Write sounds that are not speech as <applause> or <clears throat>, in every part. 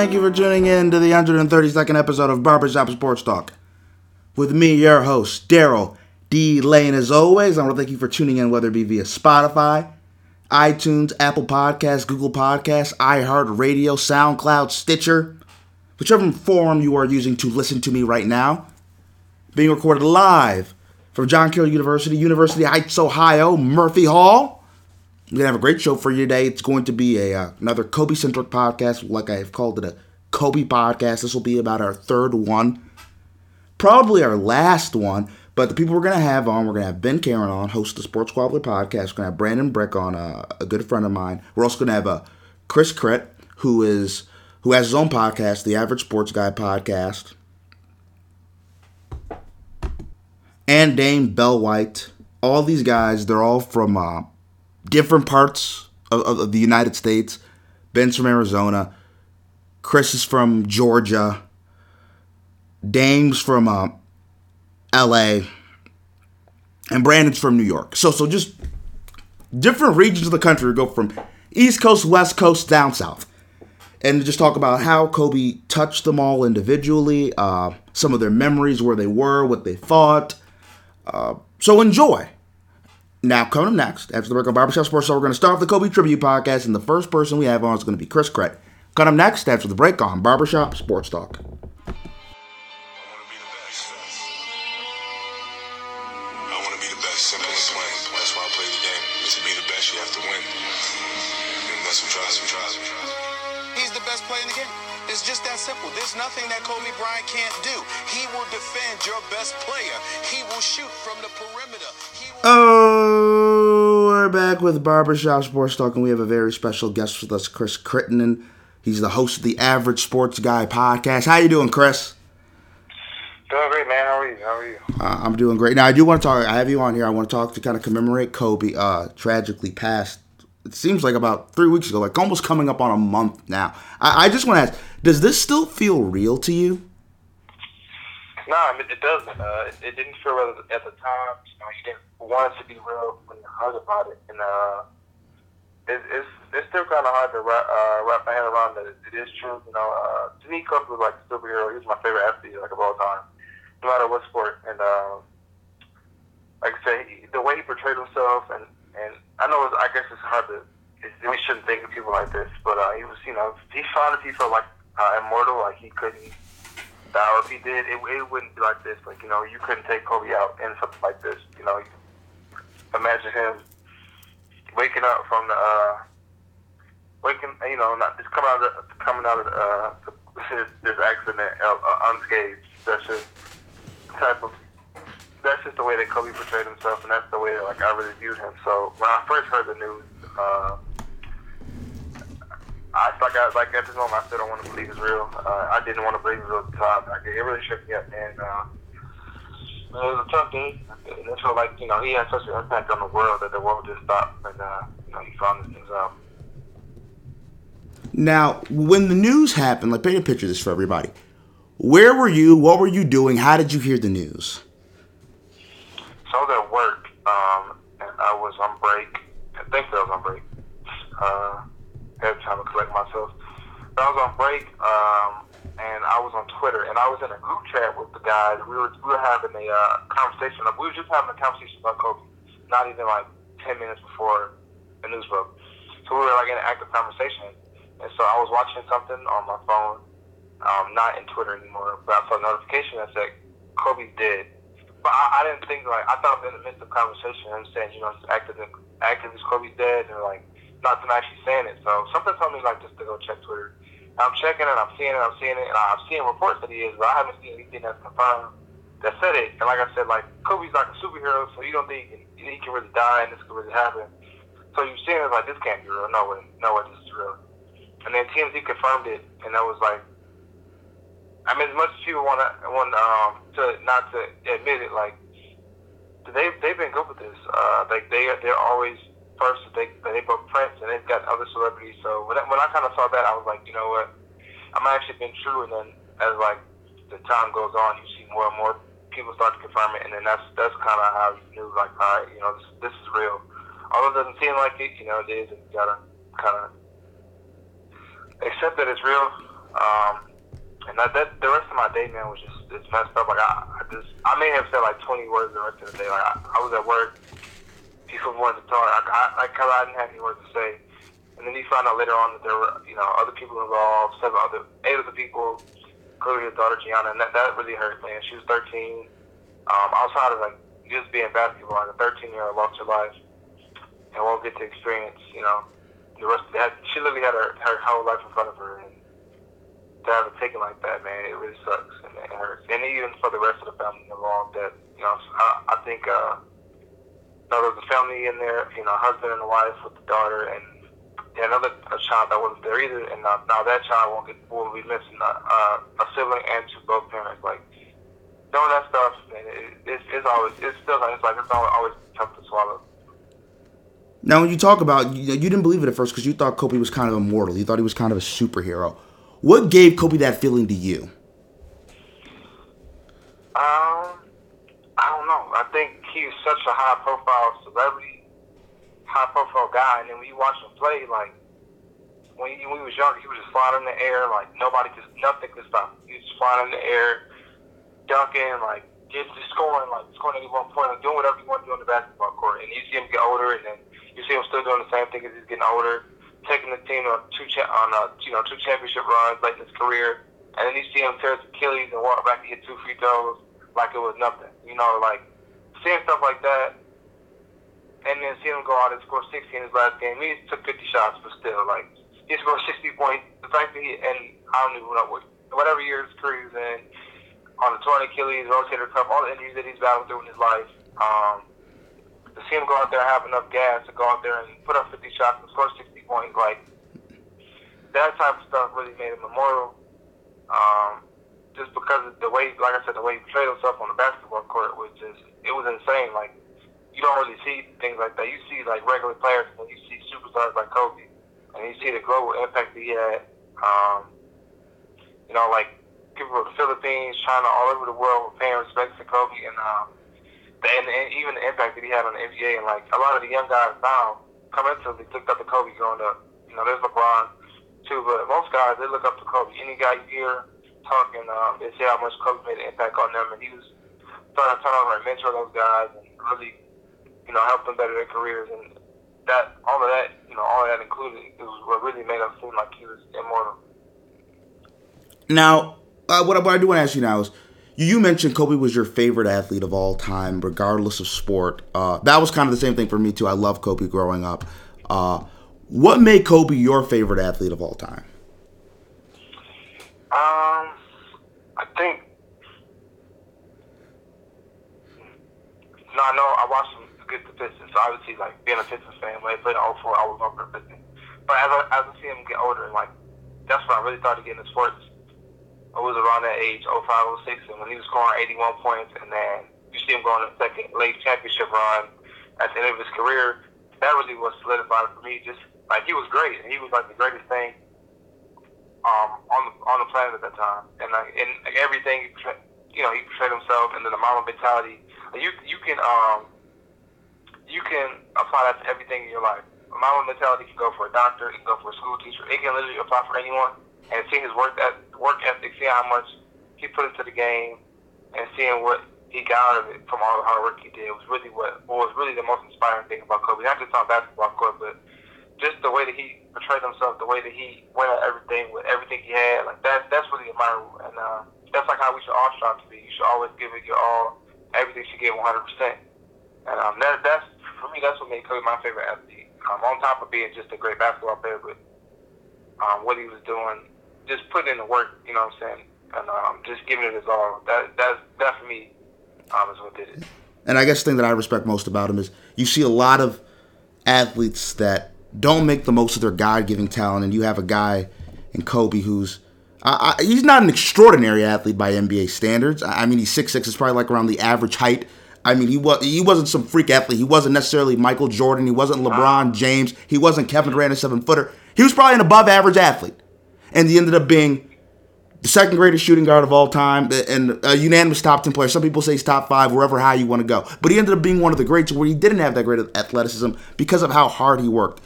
thank you for tuning in to the 132nd episode of Barbershop Sports Talk. With me, your host, Daryl D. Lane. As always, I want to thank you for tuning in, whether it be via Spotify, iTunes, Apple Podcasts, Google Podcasts, iHeartRadio, SoundCloud, Stitcher, whichever forum you are using to listen to me right now. Being recorded live from John Carroll University, University Heights, Ohio, Murphy Hall. We're gonna have a great show for you today. It's going to be a uh, another Kobe centric podcast, like I've called it a Kobe podcast. This will be about our third one, probably our last one. But the people we're gonna have on, we're gonna have Ben Karen on, host the Sports Squabbler podcast. We're gonna have Brandon Brick on, uh, a good friend of mine. We're also gonna have uh, Chris Cret, who is who has his own podcast, the Average Sports Guy podcast, and Dame Bell White. All these guys, they're all from uh, different parts of, of, the United States. Ben's from Arizona. Chris is from Georgia. Dame's from uh, L.A. And Brandon's from New York. So so just different regions of the country go from East Coast, West Coast, down south, and just talk about how Kobe touched them all individually, uh, some of their memories, where they were, what they thought. Uh, so enjoy. Now, coming up next, after the break on Barbershop Sports Show, we're going to start off the Kobe Tribute Podcast, and the first person we have on is going to be Chris Cret. Coming up next, after the break on Barbershop Sports Talk. I want to be the best. Simple as plain. That's why I play the game. To be the best, you have to win. And that's what drives me. Drives me. He's the best player in the game. It's just that simple. There's nothing that Kobe Bryant can't do. He will defend your best player. He will shoot from the perimeter. He will Oh, we're back with Barbershop Sports Talk, and we have a very special guest with us, Chris Crittenden. He's the host of the Average Sports Guy podcast. How you doing, Chris? Doing great, man. How are you? How are you? Uh, I'm doing great. Now, I do want to talk. I have you on here. I want to talk to kind of commemorate Kobe. Uh, tragically passed. It seems like about three weeks ago, like almost coming up on a month now. I, I just want to ask: Does this still feel real to you? No, I mean, it doesn't. Uh, it, it didn't feel real at the time. You know, you didn't want it to be real when you heard about it, and uh, it, it's it's still kind of hard to wrap, uh, wrap my head around that it, it is true. You know, uh, to me, Kobe was like a superhero. He was my favorite athlete, like of all time, no matter what sport. And uh, like I say, he, the way he portrayed himself, and and I know it's, I guess it's hard to. It's, we shouldn't think of people like this, but uh, he was, you know, he found if he felt like uh, immortal, like he couldn't die, or if he did, it, it wouldn't be like this. Like you know, you couldn't take Kobe out in something like this. You know, imagine him waking up from the uh, waking, you know, not just coming out of the, coming out of the, uh, this, this accident uh, uh, unscathed. That's just type of that's just the way that Kobe portrayed himself, and that's the way that like I really viewed him. So when I first heard the news, uh, I like I like at this moment I still don't want to believe it's real. Uh, I didn't want to believe it was the time. Like, it really shook me up, and uh, it was a tough day. And it felt like you know he had such an impact on the world that the world just stopped, and uh, you know he found things out. Now, when the news happened, like paint a picture of this for everybody. Where were you? What were you doing? How did you hear the news? So I was at work, um, and I was on break. I think I was on break. Uh, had time to collect myself. But I was on break, um, and I was on Twitter, and I was in a group chat with the guys. We were we were having a uh, conversation. We were just having a conversation about Kobe. Not even like ten minutes before the news broke. So we were like in an active conversation, and so I was watching something on my phone, um, not in Twitter anymore, but I saw a notification that said Kobe's dead. But I, I didn't think like I thought in the midst of conversation, I'm saying you know it's active, active is Kobe's dead, and like not them actually saying it. So something told me like just to go check Twitter. I'm checking it, I'm seeing it, I'm seeing it, and I'm seeing reports that he is, but I haven't seen anything that's confirmed that said it. And like I said, like Kobe's like a superhero, so you don't think he, he can really die and this could really happen. So you're seeing it like this can't be real. No way, no way, this is real. And then TMZ confirmed it, and that was like, I mean, as much as people want to want um to not to admit it, like they they've been good with this. Uh, like they they're always first. They they book Prince and they've got other celebrities. So when I, when I kind of saw that, I was like, you know what, I'm actually been true. And then as like the time goes on, you see more and more people start to confirm it, and then that's that's kind of how you knew like, all right, you know, this this is real. Although it doesn't seem like it, you know, it is. And you gotta kind of accept that it's real. Um, and that, that the rest of my day, man, was just it's messed up. Like I, I just I may have said like 20 words the rest of the day. Like I, I was at work, people wanted to talk. I, I, I, I didn't have any words to say. And then you find out later on that there were, you know, other people involved, seven other, eight other people, including his daughter Gianna, and that, that really hurt, man. She was 13. Um, outside of like just being basketball, like a 13 year old lost her life and won't get to experience, you know, the rest of that. She literally had her, her whole life in front of her, and to have it taken like that, man, it really sucks and it hurts. And even for the rest of the family involved, that you know, I, I think, uh, know, there's a family in there, you know, a husband and a wife with the daughter, and another a child that wasn't there either, and uh, now that child won't get will be missing a, uh, a sibling and two both parents. Like knowing that stuff, man, it, it's, it's always it's still it's like it's always, always tough to swallow. Now, when you talk about you, you didn't believe it at first because you thought Kobe was kind of immortal. You thought he was kind of a superhero. What gave Kobe that feeling to you? Um, I don't know. I think he was such a high profile celebrity, high profile guy, and then when you watch him play, like when he, when he was younger, he was just flying in the air, like nobody could, nothing could stop. He was just flying in the air, dunking, like to scoring, like scoring at one point, like doing whatever he wanted to do on the basketball court. And you see him get older, and then you see him still doing the same thing as he's getting older, taking the team on two cha- on a, you know two championship runs late in his career, and then you see him tear his Achilles and walk back and get two free throws like it was nothing. You know, like seeing stuff like that, and then seeing him go out and score 60 in his last game. He took 50 shots, but still, like he scored 60 points. The fact that he and I don't even know what whatever year his career he's in on the torn Achilles, rotator cuff, all the injuries that he's battled through in his life. Um, to see him go out there and have enough gas to go out there and put up 50 shots and score 60 points, like that type of stuff really made him immortal. Um, the way, like I said, the way he portrayed himself on the basketball court was just, it was insane. Like, you don't really see things like that. You see, like, regular players, and you see superstars like Kobe, and you see the global impact that he had. Um, you know, like, people from the Philippines, China, all over the world were paying respect to Kobe, and, um, the, and, and even the impact that he had on the NBA. And, like, a lot of the young guys now come into they looked up to Kobe growing up. You know, there's LeBron, too, but most guys, they look up to Kobe. Any guy you hear talking, um, they say how much Kobe made an impact on them, and he was trying to turn over and mentor those guys and really, you know, help them better their careers. And that, all of that, you know, all of that included, it was what really made him seem like he was immortal. Now, uh, what, I- what I do want to ask you now is, you, you mentioned Kobe was your favorite athlete of all time, regardless of sport. Uh, that was kind of the same thing for me too. I love Kobe growing up. Uh, what made Kobe your favorite athlete of all time? Um, I think. No, I know I watched him get the Pistons. So obviously, like being a Pistons fan, when they played in 04, I was over the Pistons. But as I, as I see him get older, like that's when I really started getting into sports. I was around that age, 05, 06, and when he was scoring 81 points, and then you see him going to second late championship run at the end of his career, that really was solidified for me. Just like he was great, and he was like the greatest thing um, on the on the planet at that time, and like in like, everything, you know, he portrayed himself, and then the Mamba mentality. You you can um you can apply that to everything in your life. A Mamba mentality can go for a doctor, it can go for a school teacher, it can literally apply for anyone. And seeing his work that work ethic, seeing how much he put into the game, and seeing what he got out of it from all the hard work he did was really what, what was really the most inspiring thing about Kobe. Not just on basketball court, but just the way that he portrayed himself, the way that he went at everything with everything he had, like that that's really admirable. And uh, that's like how we should all strive to be. You should always give it your all, everything you give 100 percent. And um, that that's for me, that's what made Kobe my favorite athlete. Um, on top of being just a great basketball player, but um, what he was doing, just putting in the work, you know what I'm saying, and um, just giving it his all. That that's that for me um, is what did it. And I guess the thing that I respect most about him is you see a lot of athletes that don't make the most of their God-giving talent, and you have a guy in Kobe who's I, I, he's not an extraordinary athlete by NBA standards. I, I mean, he's six six is probably like around the average height. I mean, he was he wasn't some freak athlete. He wasn't necessarily Michael Jordan. He wasn't LeBron James. He wasn't Kevin Durant, a seven footer. He was probably an above average athlete, and he ended up being the second greatest shooting guard of all time and a unanimous top 10 player. Some people say he's top five, wherever high you want to go. But he ended up being one of the greats where he didn't have that great athleticism because of how hard he worked.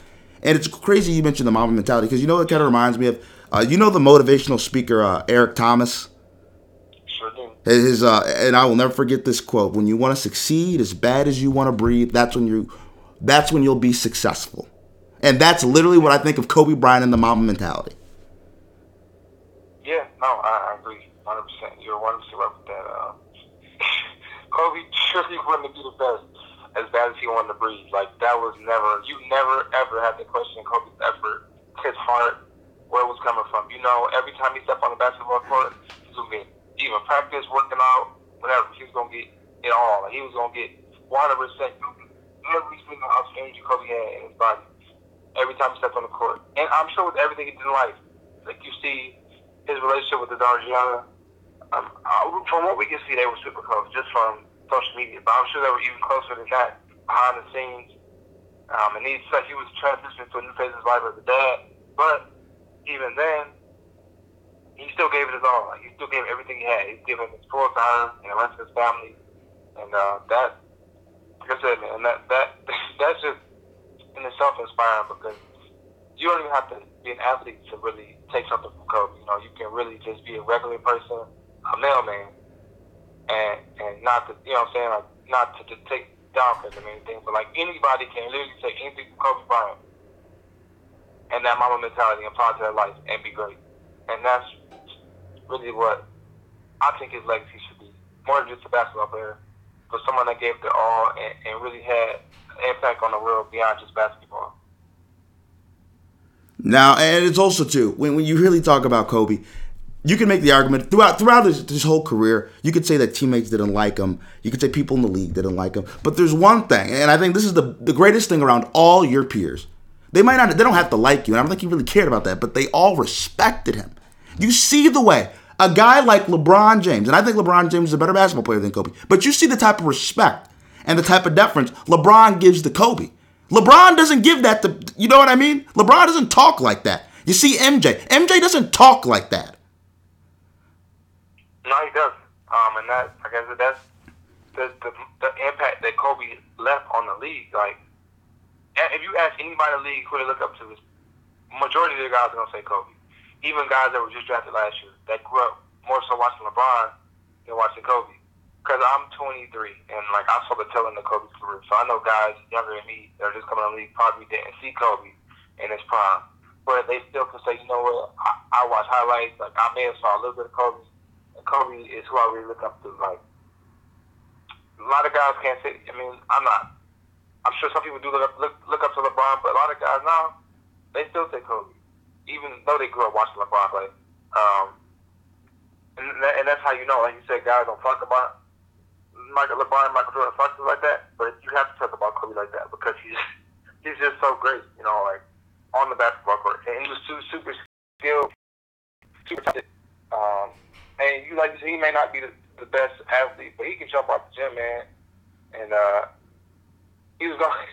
And it's crazy you mentioned the Mamba mentality because you know it kind of reminds me of Uh, you know the motivational speaker uh, Eric Thomas. Sure do. His uh, and I will never forget this quote: "When you want to succeed as bad as you want to breathe, that's when you, that's when you'll be successful." And that's literally what I think of Kobe Bryant and the Mamba mentality. Yeah, no, I, I agree, hundred percent. You're one percent right with that. Uh, <laughs> Kobe surely wanted to be the best, as bad as he wanted to breathe. Like that was never. You never ever had to question Kobe's effort, his heart, where it was coming from. You know, every time he stepped on the basketball court, he was gonna get even practice, working out, whatever. He was gonna get it all. He was gonna get hundred percent every single energy Kobe had in his body every time he stepped on the court. And I'm sure with everything he did in life, like you see his relationship with the daughter Gianna, um, from what we can see, they were super close just from social media. But I'm sure they were even closer than that behind the scenes. Um, and he said he was transitioning to a new phase of his life as a dad. But even then, he still gave it his all. Like, he still gave everything he had. He's given his full time and the rest of his family. And uh, that, like I said, man, that that <laughs> that's just in itself inspiring because you don't even have to be an athlete to really take something from Kobe. You know, you can really just be a regular person, a mailman, and and not to you know what I'm saying like not to just take down from him or anything, but like anybody can literally take anything from Kobe Bryant and that Mamba mentality and apply to their life and be great. And that's really what I think his legacy should be. More than just a basketball player, but someone that gave their all and, and really had impact on the world beyond just basketball. Now, and it's also too when, when you really talk about Kobe, you can make the argument throughout throughout his, his whole career. You could say that teammates didn't like him. You could say people in the league didn't like him. But there's one thing, and I think this is the the greatest thing around all your peers. They might not, they don't have to like you, and I don't think he really cared about that. But they all respected him. You see the way a guy like LeBron James, and I think LeBron James is a better basketball player than Kobe. But you see the type of respect and the type of deference LeBron gives to Kobe. LeBron doesn't give that to, you know what I mean? LeBron doesn't talk like that. You see MJ. MJ doesn't talk like that. No, he doesn't. Um, and that, I guess that's the, the the impact that Kobe left on the league. Like, if you ask anybody in the league who they look up to, majority of the guys are gonna say Kobe. Even guys that were just drafted last year that grew up more so watching LeBron than watching Kobe. Because I'm 23 and like I saw the tail end of Kobe's career, so I know guys younger than me that are just coming in the league probably didn't see Kobe in his prime, but they still can say, you know what, I, I watch highlights. Like I may have saw a little bit of Kobe. Kobe is who I really look up to. Like a lot of guys can't say. I mean, I'm not. I'm sure some people do look up look, look up to LeBron, but a lot of guys now they still say Kobe, even though they grew up watching LeBron play. Um, and, that, and that's how you know, like you said, guys don't talk about Michael LeBron, Michael Jordan, talk like that, but you have to talk about Kobe like that because he's <laughs> he's just so great, you know, like on the basketball court, and he was too super skilled, super talented. Um, and you like you said, he may not be the, the best athlete, but he can jump off the gym, man. And uh, he was going. <laughs>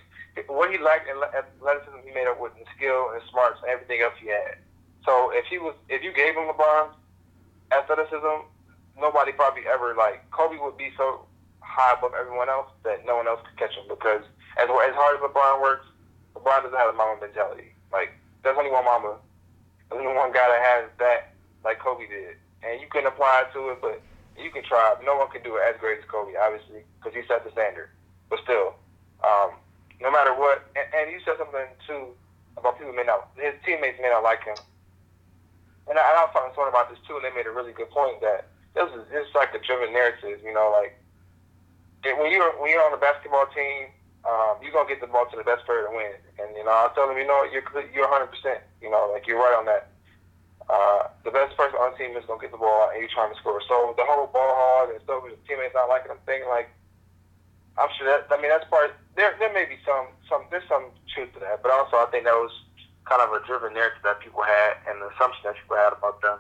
What he lacked in athleticism, he made up with in skill and smarts and everything else he had. So if he was, if you gave him LeBron's athleticism, nobody probably ever like Kobe would be so high above everyone else that no one else could catch him because as as hard as LeBron works, LeBron doesn't have a Mamba mentality. Like there's only one Mamba, there's only one guy that has that like Kobe did, and you can apply to it, but you can try. No one can do it as great as Kobe, obviously, because he set the standard. But still, um, no matter what, and, and you said something too about people may not, his teammates may not like him. And I, and I was talking to someone about this too, and they made a really good point that this is it's like a driven narrative, you know, like when you're when you're on a basketball team, um, you're gonna get the ball to the best player to win. And you know, I tell them, you know, you're you're 100, percent you know, like you're right on that. Uh, the best person on the team is gonna get the ball, and you're trying to score. So the whole ball hog and stuff with teammates not liking them thing, like I'm sure that I mean that's part. There there may be some some there's some truth to that, but also I think that was kind of a driven narrative that people had and the assumption that people had about them.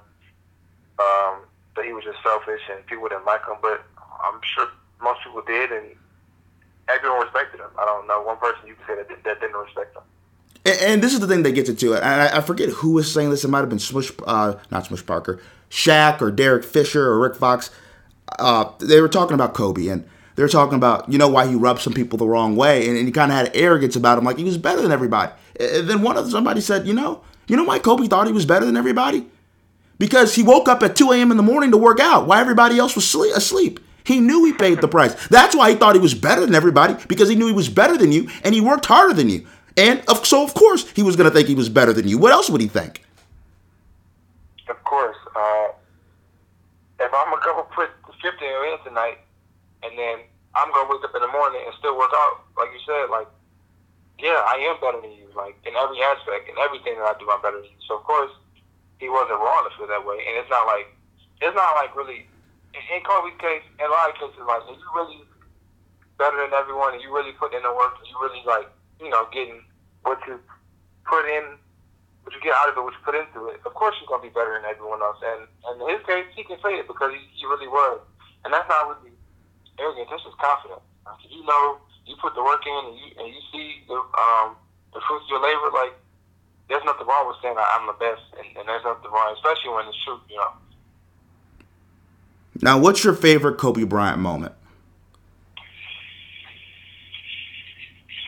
Um, that he was just selfish and people didn't like him, but I'm sure most people did, and everyone respected him. I don't know one person you can say that, that didn't respect him. And, and this is the thing that gets it. And I, I forget who was saying this. It might have been Smush, uh, not Smush Parker, Shaq or Derek Fisher or Rick Fox. Uh, they were talking about Kobe and they were talking about, you know, why he rubbed some people the wrong way. And, and he kind of had arrogance about him, like he was better than everybody. And then one of somebody said, you know, You know why Kobe thought he was better than everybody? Because he woke up at 2 a.m. in the morning to work out while everybody else was sleep- asleep. He knew he paid the price. That's why he thought he was better than everybody because he knew he was better than you and he worked harder than you. And of, so, of course, he was going to think he was better than you. What else would he think? Of course. Uh, if I'm going to put 50 in tonight and then I'm going to wake up in the morning and still work out, like you said, like, yeah, I am better than you. Like, in every aspect, in everything that I do, I'm better than you. So, of course, he wasn't wrong to feel that way. And it's not like, it's not like really in Kobe's case, in a lot of cases, like if you really better than everyone, and you really put in the work, and you really like, you know, getting what you put in, what you get out of it, what you put into it. Of course, you're gonna be better than everyone else. And, and in his case, he can say it because he, he really was, and that's not really arrogant. That's just confidence. Like, you know, you put the work in, and you and you see the um the fruits of your labor. Like, there's nothing wrong with saying I'm the best, and, and there's nothing wrong, especially when it's true. You know. Now, what's your favorite Kobe Bryant moment?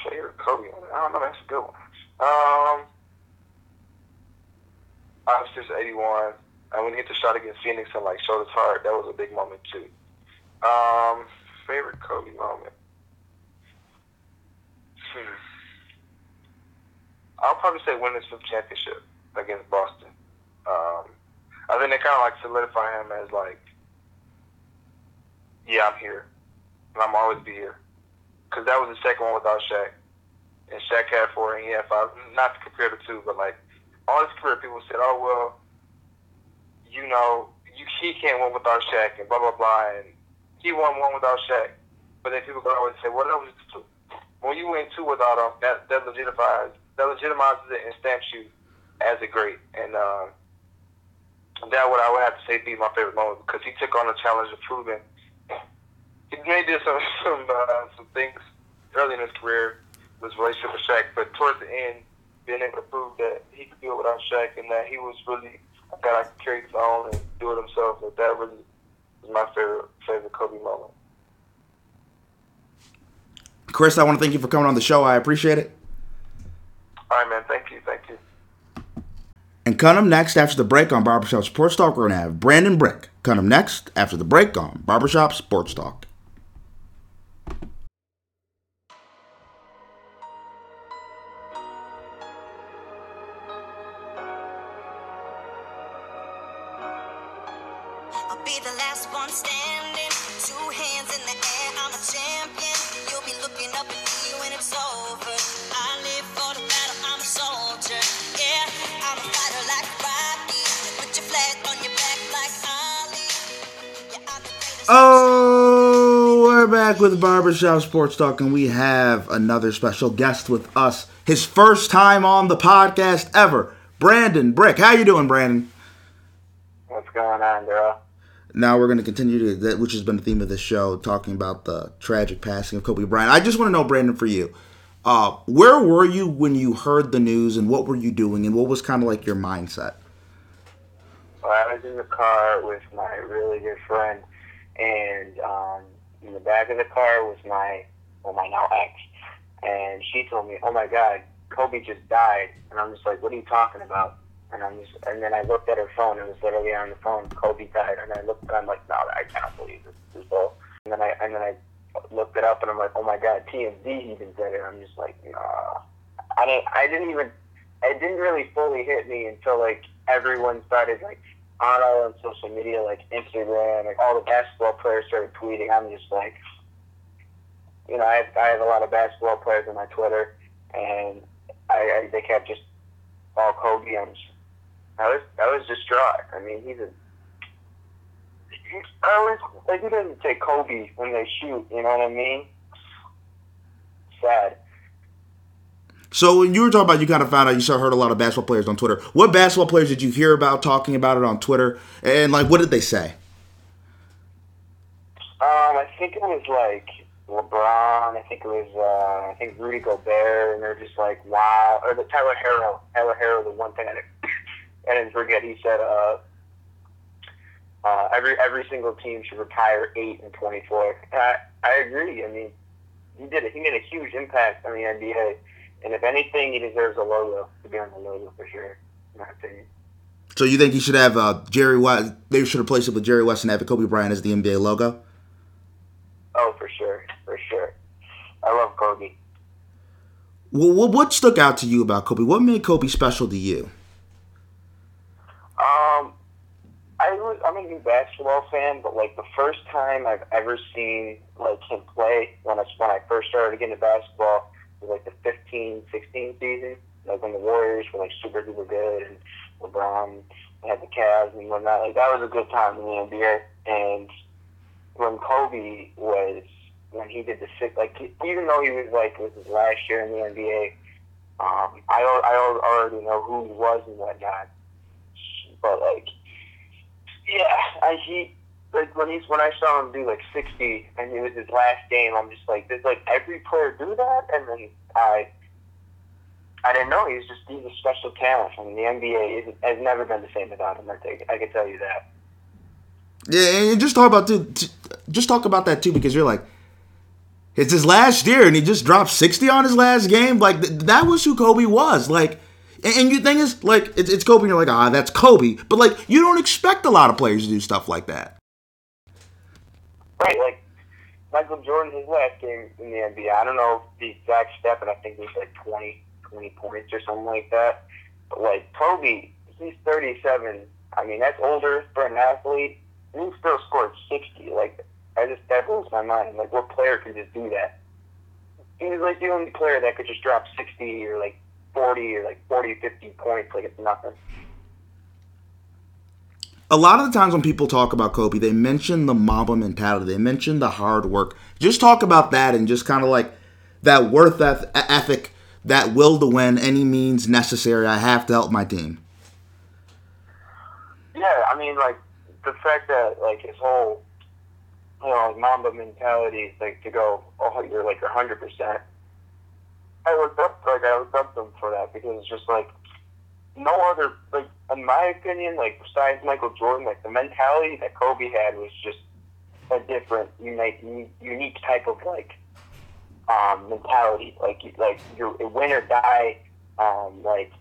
Favorite Kobe moment? I don't know. That's a good one. Um, just 81. And when he hit the shot against Phoenix and like showed his heart, that was a big moment too. Um, favorite Kobe moment? Hmm. I'll probably say winning fifth championship against Boston. Um, I think they kind of like solidify him as like yeah, I'm here, and I'm always be here. Because that was the second one without Shaq, and Shaq had four and he had five. Not to compare the two, but like all his career, people said, "Oh well, you know, you he can't win without Shaq," and blah blah blah, and he won one without Shaq. But then people go always say, "Well, that was two." When you win two without him, that that legitimizes that legitimizes it and stamps you as a great. And uh, that what I would have to say be my favorite moment because he took on the challenge of proving he may did some <laughs> some uh, some things early in his career his relationship with Shaq, but towards the end, being able to prove that he could do it without Shaq and that he was really a guy that could carry his own and do it himself. That that really was my favorite favorite Kobe moment. Chris, I want to thank you for coming on the show. I appreciate it. All right, man. Thank you. Thank you. And coming next after the break on Barbershop Sports Talk, we're going to have Brandon Brick. Coming next after the break on Barbershop Sports Talk. Oh, we're back with Barbershop Sports Talk, and we have another special guest with us. His first time on the podcast ever, Brandon Brick. How you doing, Brandon? What's going on, bro? Now we're going to continue to, that which has been the theme of this show, talking about the tragic passing of Kobe Bryant. I just want to know, Brandon, for you, uh, where were you when you heard the news, and what were you doing, and what was kind of like your mindset? Well, I was in the car with my really good friend and um, in the back of the car was my well my now ex, and she told me, "Oh my God, Kobe just died," and I'm just like, "What are you talking about?" And I'm just, and then I looked at her phone. It was literally on the phone. Kobe died, and I looked, and I'm like, "No, I can't believe this. Is bull." And then I and then I looked it up, and I'm like, "Oh my God, TMZ even said it." I'm just like, "Nah." I didn't. I didn't even. It didn't really fully hit me until like everyone started like on all on social media, like Instagram, like all the basketball players started tweeting. I'm just like, you know, I have, I have a lot of basketball players on my Twitter, and I, I they kept just all Kobe. I'm just, I was I was distraught. I mean, he's a I always like he doesn't take Kobe when they shoot. You know what I mean? Sad. So when you were talking about, you kind of found out you saw heard a lot of basketball players on Twitter. What basketball players did you hear about talking about it on Twitter? And like, what did they say? Um, I think it was like LeBron. I think it was uh, I think Rudy Gobert, and they're just like, wow. Or the Tyler Herro. Tyler Herro. The one thing <coughs> I didn't forget. He said, uh, uh, every every single team should retire eight and twenty four. I I agree. I mean, he did. It. He made a huge impact on the NBA and if anything, he deserves a logo to be on the logo for sure. in my opinion. So you think he should have uh, Jerry West? They should replace it with Jerry West and have Kobe Bryant as the NBA logo. Oh, for sure, for sure. I love Kobe. Well, what, what stuck out to you about Kobe? What made Kobe special to you? Um, I was, I'm a new basketball fan, but like the first time I've ever seen like him play when I when I first started getting into basketball like the 15, 16 season, like when the Warriors were like super duper good and LeBron had the Cavs and whatnot. Like that was a good time in the NBA. And when Kobe was when he did the six, like even though he was like it was his last year in the NBA, um, I I already know who he was and whatnot. But like, yeah, I he like when he's when I saw him do like sixty and it was his last game, I'm just like, does like every player do that? And then I. I didn't know he was just he's a special talent. I mean, the NBA is, has never been the same without him. I think I can tell you that. Yeah, and just talk about too, just talk about that too because you're like, it's his last year and he just dropped sixty on his last game. Like th- that was who Kobe was. Like, and, and you thing is like it's, it's Kobe. and You're like, ah, that's Kobe. But like, you don't expect a lot of players to do stuff like that. Right, like Michael Jordan, his last game in the NBA. I don't know the exact step, and I think was like 20, 20 points or something like that. But like Kobe, he's 37. I mean, that's older for an athlete. And he still scored 60. Like, I just, that blows my mind. Like, what player could just do that? He's like the only player that could just drop 60 or like 40 or like 40, 50 points like it's nothing. A lot of the times when people talk about Kobe, they mention the Mamba mentality. They mention the hard work. Just talk about that and just kind of like that worth eth- ethic, that will to win any means necessary. I have to help my team. Yeah, I mean, like the fact that like his whole, you know, like Mamba mentality, like to go, oh, you're like hundred percent. I looked up, like I looked up to him for that because it's just like no other, like in my opinion, like besides Michael Jordan, like the mentality that Kobe had was just a different, unique, unique type of like um, mentality. Like, like you're a win or die. Um, like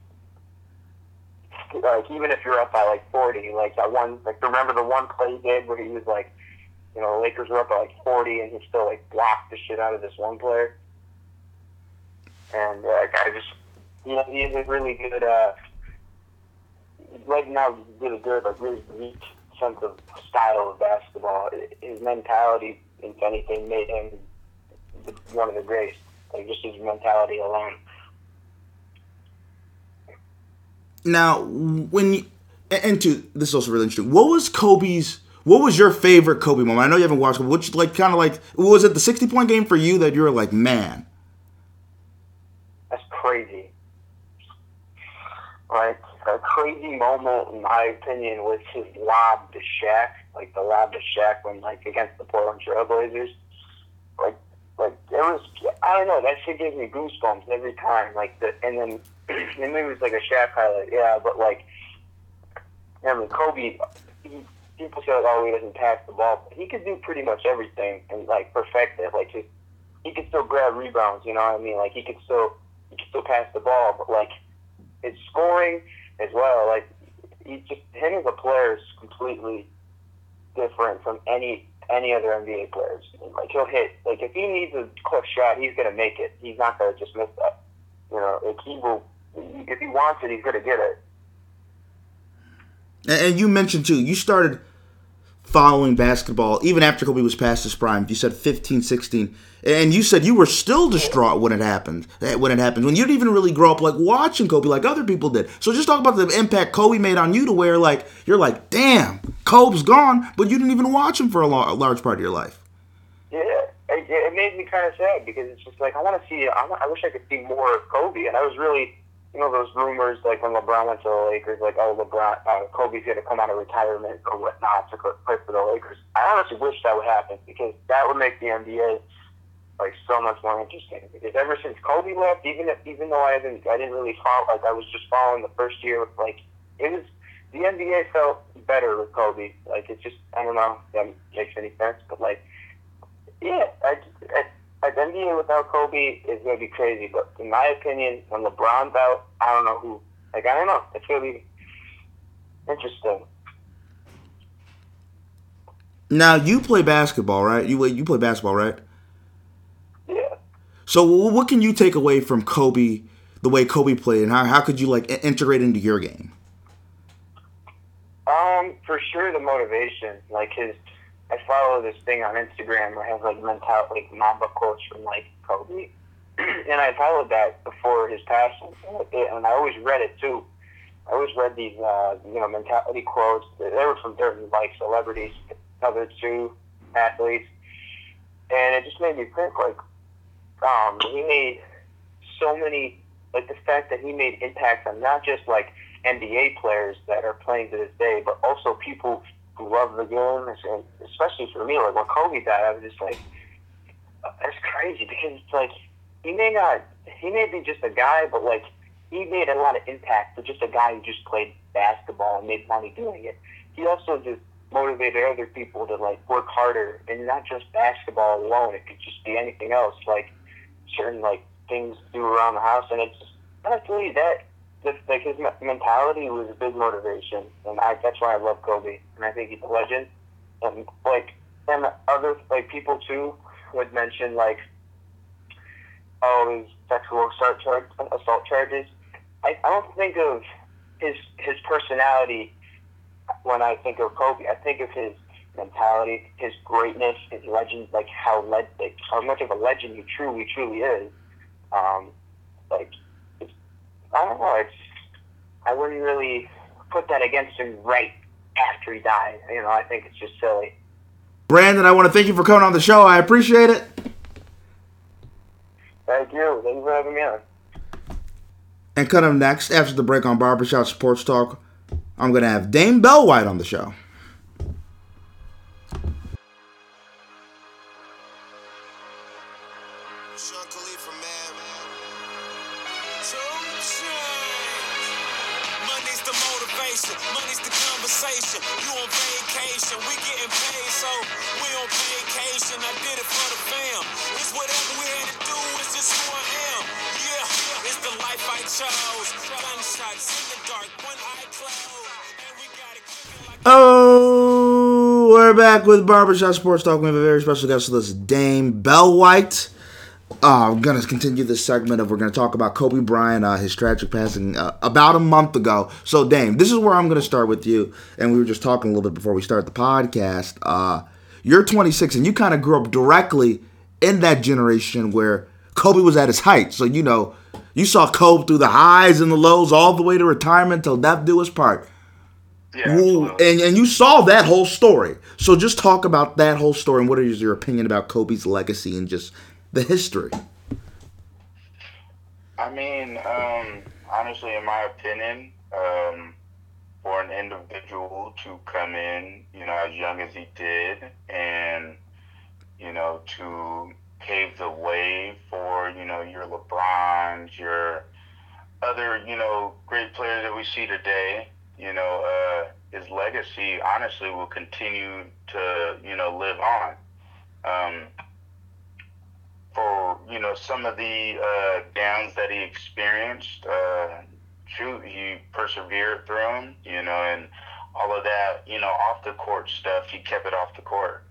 like even if you're up by like 40, like that one, like remember the one play he did where he was like, you know, the Lakers were up by like 40 and he still like blocked the shit out of this one player. And like I just, you know, he is a really good, uh, right now he's really good, like really unique sense of style of basketball. His mentality, if anything, made him one of the greatest. Like just his mentality alone. Now, when you, and to this is also really interesting. What was Kobe's? What was your favorite Kobe moment? I know you haven't watched, but which like kind of like was it the sixty point game for you that you were like, man, That's crazy. Like a crazy moment, in my opinion, was his lob to Shaq, like the lob to Shaq when like against the Portland Trailblazers. Like, like it was. I don't know. That shit gives me goosebumps every time. Like the and then and maybe it's like a Shaq highlight, yeah. But like, I mean, Kobe. He, people say like, oh, he doesn't pass the ball, but he could do pretty much everything and like perfect it. Like he, he could still grab rebounds. You know what I mean? Like he could still he could still pass the ball, but like his scoring as well. Like he just him as a player is completely different from any any other NBA players. Like he'll hit like if he needs a clutch shot, he's gonna make it. He's not gonna just miss that. You know, like he will. If he wants it, he's gonna get it. and, and you mentioned too, you started following basketball even after Kobe was past his prime. You said 15, 16. And you said you were still distraught when it happened. eh, When it happened, when you didn't even really grow up like watching Kobe like other people did. So just talk about the impact Kobe made on you to where like you're like, damn, Kobe's gone, but you didn't even watch him for a, a large part of your life. Yeah, it, it made me kind of sad because it's just like I want to see. I, I wish I could see more of Kobe, and I was really, you know, those rumors like when LeBron went to the Lakers, like oh LeBron, uh, Kobe's going to come out of retirement or whatnot to play for the Lakers. I honestly wish that would happen because that would make the NBA like so much more interesting. Because ever since Kobe left, even if even though I didn't, I didn't really follow. Like I was just following the first year. Like it was the NBA felt better with Kobe. Like it just I don't know if that makes any sense, but like yeah, I, I, I NBA without Kobe is gonna be crazy. But in my opinion, when LeBron's out, I don't know who Like I don't know. It's gonna be interesting. Now you play basketball, right? You you play basketball, right? Yeah. So what can you take away from Kobe, the way Kobe played, and how how could you like integrate into your game? Um, for sure the motivation. Like his I follow this thing on Instagram where it has like mental like Mamba quotes from like Kobe. <clears throat> and I followed that before his passing. And I always read it too. I always read these uh, you know, mentality quotes. They were from certain like celebrities, other two athletes. And it just made me think like um he made so many like the fact that he made impacts on not just like NBA players that are playing to this day, but also people who love the game. And especially for me, like when Kobe died, I was just like, that's crazy because it's like he may not, he may be just a guy, but like he made a lot of impact for just a guy who just played basketball and made money doing it. He also just motivated other people to like work harder and not just basketball alone. It could just be anything else, like certain like things do around the house, and it's honestly that just like his mentality was a big motivation, and I that's why I love Kobe, and I think he's a legend. And like, and other like people too would mention like, oh, his sexual assault charge, assault charges. I, I don't think of his his personality when I think of Kobe. I think of his mentality, his greatness, his legend, like how le- like how much of a legend he truly, truly is. Um, like, I don't know. It's I wouldn't really put that against him right after he died. You know, I think it's just silly. Brandon, I want to thank you for coming on the show. I appreciate it. Thank you. Thank you for having me on. And coming up next, after the break on Barbershop Sports Talk, I'm going to have Dame Bell White on the show. Oh, we're back with Barbershop Sports Talk. We have a very special guest with us, Dame Bell White. Uh, I'm going to continue this segment of we're going to talk about Kobe Bryant, uh, his tragic passing uh, about a month ago. So, Dame, this is where I'm going to start with you. And we were just talking a little bit before we start the podcast. Uh, you're 26 and you kind of grew up directly in that generation where Kobe was at his height. So, you know, you saw Kobe through the highs and the lows all the way to retirement till death do us part. Yeah, Ooh, and and you saw that whole story. So just talk about that whole story and what is your opinion about Kobe's legacy and just the history. I mean, um, honestly, in my opinion, um, for an individual to come in, you know, as young as he did, and you know, to pave the way for you know your LeBrons, your other you know great players that we see today, you know, uh, his legacy honestly will continue to you know live on. Um, for you know some of the uh, downs that he experienced, uh, shoot, he persevered through them. You know, and all of that, you know, off the court stuff, he kept it off the court.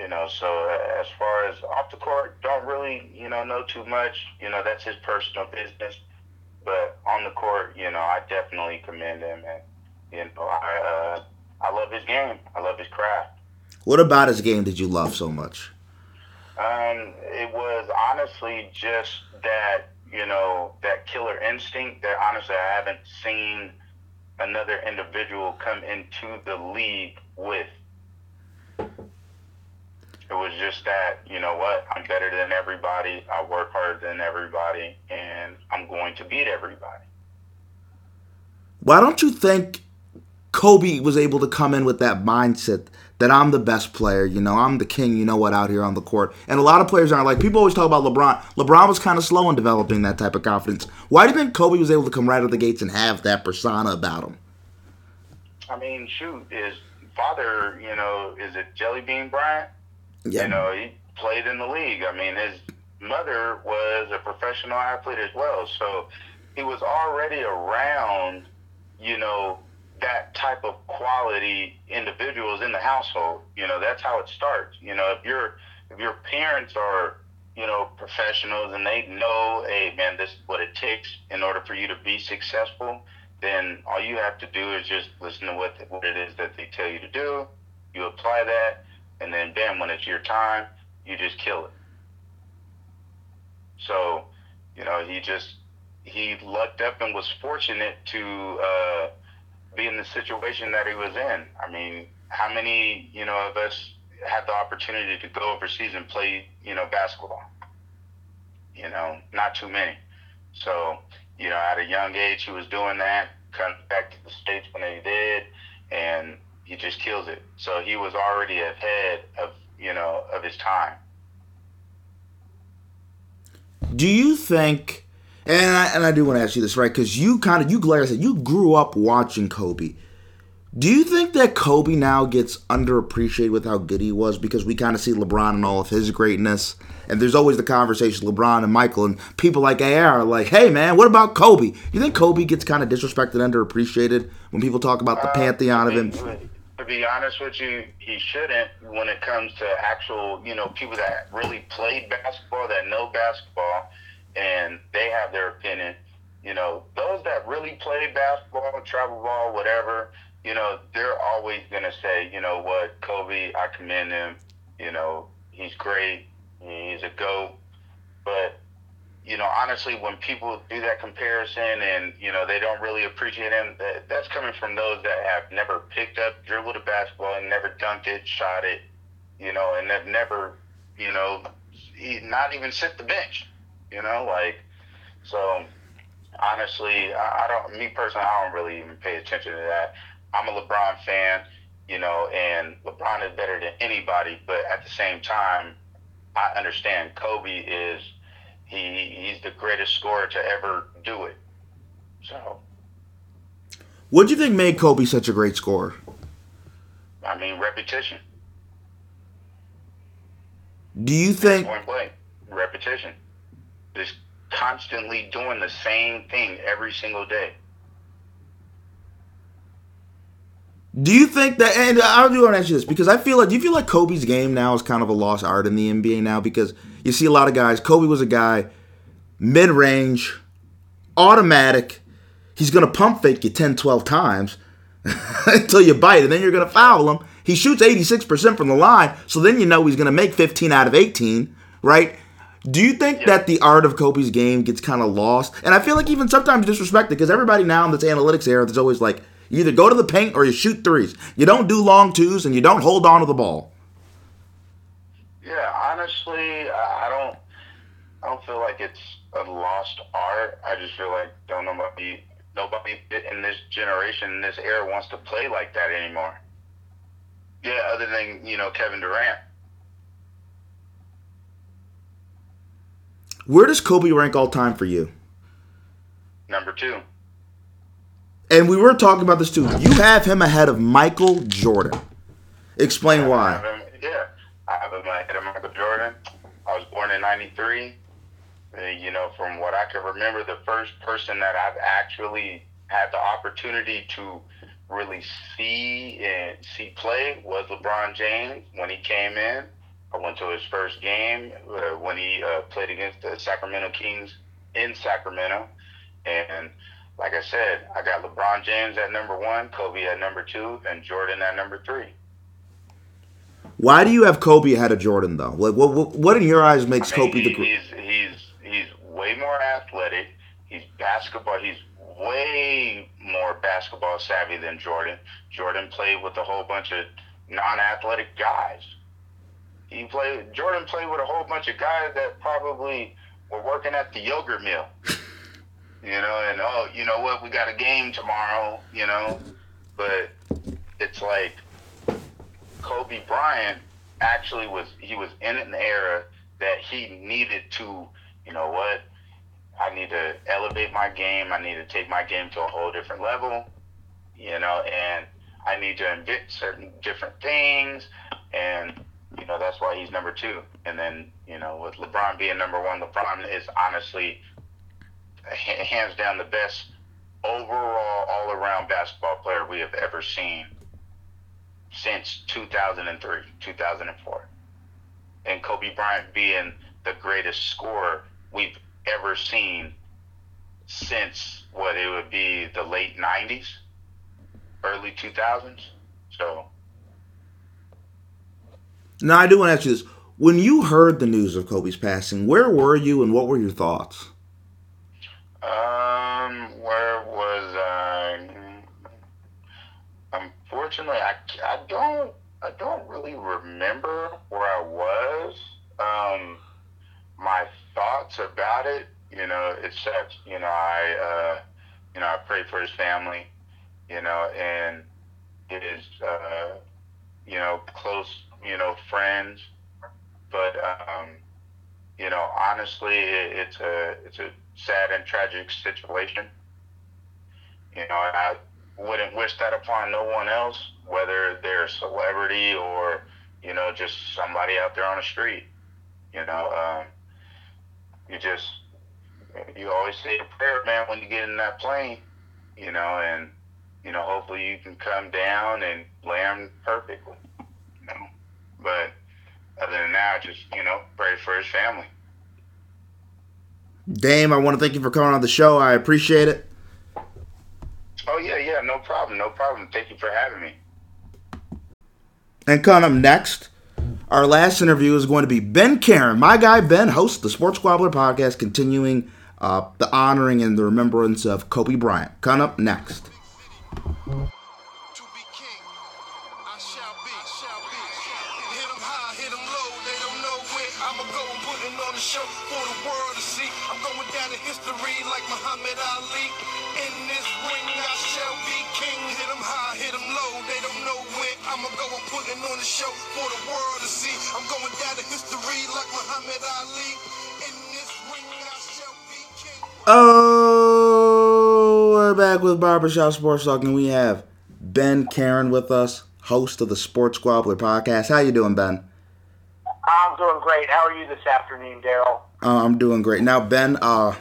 You know, so uh, as far as off the court, don't really you know know too much. You know, that's his personal business. But on the court, you know, I definitely commend him, and you know, I uh, I love his game. I love his craft. What about his game did you love so much? Um, it was honestly just that you know that killer instinct that honestly I haven't seen another individual come into the league with. It was just that you know what I'm better than everybody. I work harder than everybody, and I'm going to beat everybody. Why don't you think Kobe was able to come in with that mindset that I'm the best player, you know, I'm the king, you know what, out here on the court. And a lot of players aren't like people always talk about LeBron. LeBron was kind of slow in developing that type of confidence. Why do you think Kobe was able to come right out of the gates and have that persona about him? I mean, shoot, his father, you know, is it Jelly Bean Bryant? Yeah. You know, he played in the league. I mean, his mother was a professional athlete as well. So he was already around, you know, that type of quality individuals in the household. You know, that's how it starts. You know, if your if your parents are, you know, professionals and they know, hey man, this is what it takes in order for you to be successful, then all you have to do is just listen to what what it is that they tell you to do. You apply that, and then bam, when it's your time, you just kill it. So, you know, he just he lucked up and was fortunate to uh, be in the situation that he was in. I mean, how many you know of us had the opportunity to go overseas and play you know basketball? You know, not too many. So, you know, at a young age, he was doing that. Comes back to the states when he did, and he just kills it. So he was already ahead of you know of his time. Do you think? And I, and I do want to ask you this, right? Because you kind of you like I said, you grew up watching Kobe. Do you think that Kobe now gets underappreciated with how good he was because we kind of see LeBron and all of his greatness, and there's always the conversation LeBron and Michael and people like AR are like, hey man, what about Kobe? You think Kobe gets kind of disrespected, underappreciated when people talk about the Uh, pantheon of him? Be- honest with you, he shouldn't when it comes to actual, you know, people that really played basketball, that know basketball, and they have their opinion. You know, those that really play basketball, travel ball, whatever, you know, they're always going to say, you know what, Kobe, I commend him. You know, he's great. He's a GOAT. But you know, honestly, when people do that comparison and, you know, they don't really appreciate him, that, that's coming from those that have never picked up, dribbled a basketball and never dunked it, shot it, you know, and have never, you know, not even sit the bench, you know, like, so honestly, I, I don't, me personally, I don't really even pay attention to that. I'm a LeBron fan, you know, and LeBron is better than anybody, but at the same time, I understand Kobe is he he's the greatest scorer to ever do it. So What do you think made Kobe such a great scorer? I mean repetition. Do you think? Point blank. Repetition. Just constantly doing the same thing every single day. Do you think that? And I do want to ask you this because I feel like. Do you feel like Kobe's game now is kind of a lost art in the NBA now? Because you see a lot of guys. Kobe was a guy, mid range, automatic. He's gonna pump fake you 10, 12 times <laughs> until you bite, and then you're gonna foul him. He shoots 86% from the line, so then you know he's gonna make 15 out of 18, right? Do you think that the art of Kobe's game gets kind of lost? And I feel like even sometimes disrespected because everybody now in this analytics era, there's always like, you either go to the paint or you shoot threes. You don't do long twos and you don't hold on to the ball. Yeah, honestly, I don't I don't feel like it's a lost art. I just feel like don't nobody nobody in this generation, in this era wants to play like that anymore. Yeah, other than, you know, Kevin Durant. Where does Kobe rank all time for you? Number two. And we were talking about this too. You have him ahead of Michael Jordan. Explain I have why. Have him ahead of Michael Jordan. I was born in '93. Uh, you know, from what I can remember, the first person that I've actually had the opportunity to really see and see play was LeBron James when he came in. I went to his first game uh, when he uh, played against the Sacramento Kings in Sacramento, and like I said, I got LeBron James at number one, Kobe at number two, and Jordan at number three. Why do you have Kobe ahead of Jordan though? Like, what, what, what in your eyes makes I mean, Kobe the he- great? he's he's he's way more athletic. He's basketball. He's way more basketball savvy than Jordan. Jordan played with a whole bunch of non-athletic guys. He played. Jordan played with a whole bunch of guys that probably were working at the yogurt mill. <laughs> You know, and oh, you know what? We got a game tomorrow. You know, but it's like Kobe Bryant actually was he was in an era that he needed to, you know what? I need to elevate my game. I need to take my game to a whole different level, you know, and I need to invent certain different things, and you know that's why he's number two. And then you know with LeBron being number one, LeBron is honestly hands down the best overall, all around basketball player we have ever seen since 2003, 2004. And Kobe Bryant being the greatest scorer we've ever seen since what it would be the late 90s, early 2000s. So, Now I do want to ask you this: When you heard the news of Kobe's passing, where were you and what were your thoughts? um, where was I? Unfortunately, I, I don't I don't really remember where I was. Um, my thoughts about it, you know, except you know I uh, you know I prayed for his family, you know, and his uh, you know close you know friends, but um, you know honestly, it, it's a it's a sad and tragic situation. You know, I wouldn't wish that upon no one else, whether they're a celebrity or, you know, just somebody out there on the street. You know, um, you just, you always say a prayer, man, when you get in that plane, you know, and, you know, hopefully you can come down and land perfectly, you know. But other than that, just, you know, pray for his family. Dame, I want to thank you for coming on the show. I appreciate it. Oh, yeah, yeah, no problem, no problem. Thank you for having me. And coming up next, our last interview is going to be Ben Karen. My guy Ben hosts the Sports Squabbler podcast, continuing uh, the honoring and the remembrance of Kobe Bryant. Coming up next. Show for the world to see. I'm going down in history like Muhammad Ali. In this ring, I shall be king. Oh, we're back with Barbershop Sports Talk, and we have Ben Karen with us, host of the Sports Squabbler podcast. How you doing, Ben? I'm doing great. How are you this afternoon, Daryl? Uh, I'm doing great. Now, Ben, uh,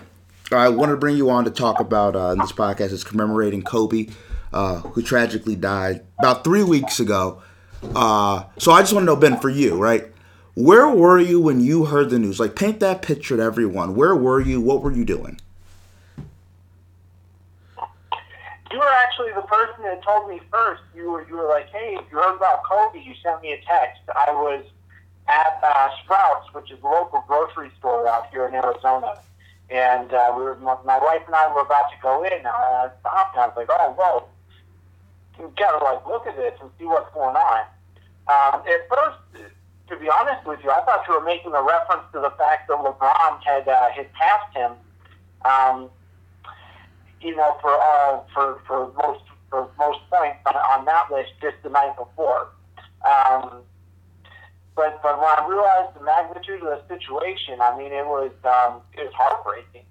I wanted to bring you on to talk about uh, this podcast is commemorating Kobe, uh, who tragically died about three weeks ago. Uh, so I just want to know, Ben, for you, right? Where were you when you heard the news? Like, paint that picture to everyone. Where were you? What were you doing? You were actually the person that told me first. You were you were like, hey, if you heard about Kobe, you sent me a text. I was at uh, Sprouts, which is a local grocery store out here in Arizona, and uh, we were my wife and I were about to go in. And I stopped. And I was like, oh, whoa, you gotta like look at this and see what's going on. Um, at first, to be honest with you, I thought you were making a reference to the fact that LeBron had uh, had passed him. Um, you know, for uh, for for most for most points on, on that list just the night before. Um, but but when I realized the magnitude of the situation, I mean, it was um, it was heartbreaking.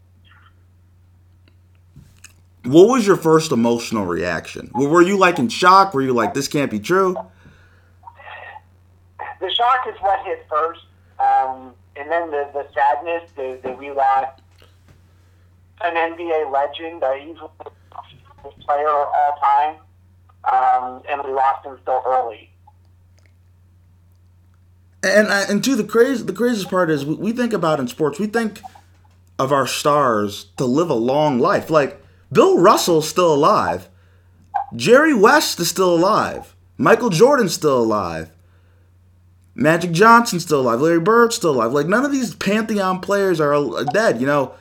What was your first emotional reaction? Were were you like in shock? Were you like, this can't be true? The shock is what hit first, um, and then the the sadness, the the we lost an NBA legend, a easily player of all time, um, and we lost him so early. And and two, the crazy the craziest part is we, we think about in sports, we think of our stars to live a long life. Like Bill Russell's still alive, Jerry West is still alive, Michael Jordan's still alive, Magic Johnson's still alive, Larry Bird's still alive. Like none of these pantheon players are dead. You know,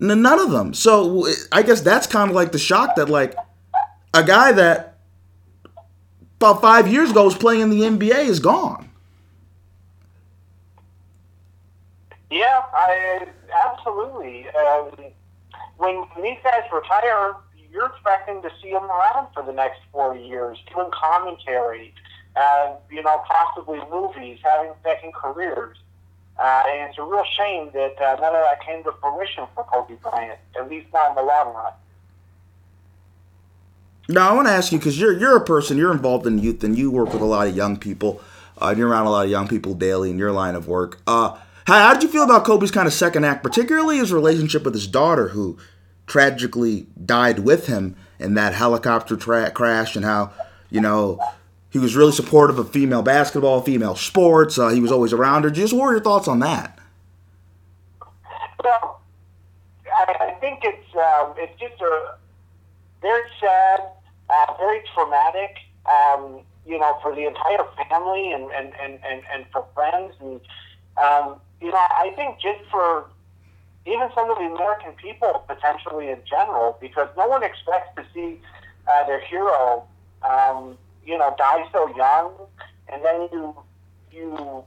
none of them. So I guess that's kind of like the shock that like a guy that about five years ago was playing in the NBA is gone. Yeah, I absolutely. Um, when these guys retire, you're expecting to see them around for the next four years, doing commentary, uh, you know, possibly movies, having second careers. Uh, and it's a real shame that uh, none of that came to fruition for Kobe Bryant, at least not in the long run. Now I want to ask you because you're you're a person you're involved in youth and you work with a lot of young people. Uh, you're around a lot of young people daily in your line of work. Uh, How, how did you feel about Kobe's kind of second act, particularly his relationship with his daughter, who tragically died with him in that helicopter tra- crash, and how you know he was really supportive of female basketball, female sports. Uh, he was always around her. Just what were your thoughts on that? Well, I, I think it's um, it's just a very sad, uh, very traumatic. Um, you know, for the entire family and and, and, and, and for friends and um, you know, I think just for even some of the American people potentially in general, because no one expects to see uh, their hero, um, you know, die so young, and then you you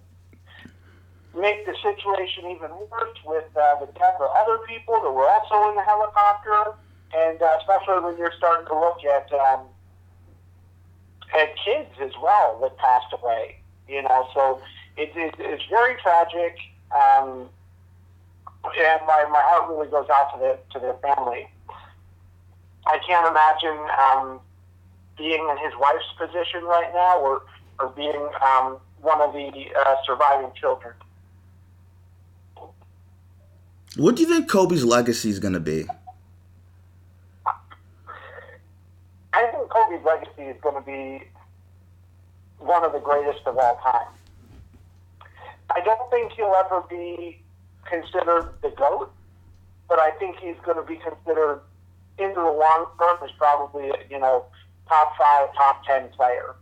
make the situation even worse with uh, the death of other people that were also in the helicopter, and uh, especially when you're starting to look at um, at kids as well that passed away. You know, so it, it, it's very tragic, um, and my, my heart really goes out to the to their family. I can't imagine um, being in his wife's position right now, or or being um, one of the uh, surviving children. What do you think Kobe's legacy is going to be? I think Kobe's legacy is going to be one of the greatest of all time. I don't think he'll ever be considered the GOAT, but I think he's going to be considered into the long term as probably, you know, top five, top ten player.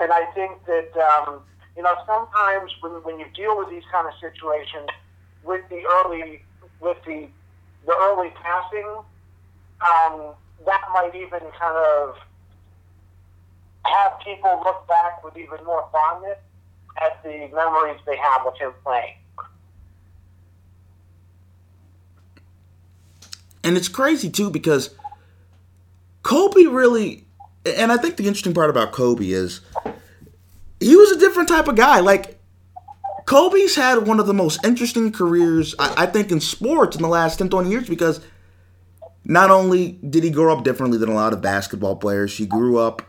And I think that, um, you know, sometimes when, when you deal with these kind of situations with the early, with the, the early passing, um, that might even kind of have people look back with even more fondness at the memories they have of him playing. And it's crazy too because Kobe really, and I think the interesting part about Kobe is he was a different type of guy. Like Kobe's had one of the most interesting careers, I, I think, in sports in the last 10, 20 years because not only did he grow up differently than a lot of basketball players, he grew up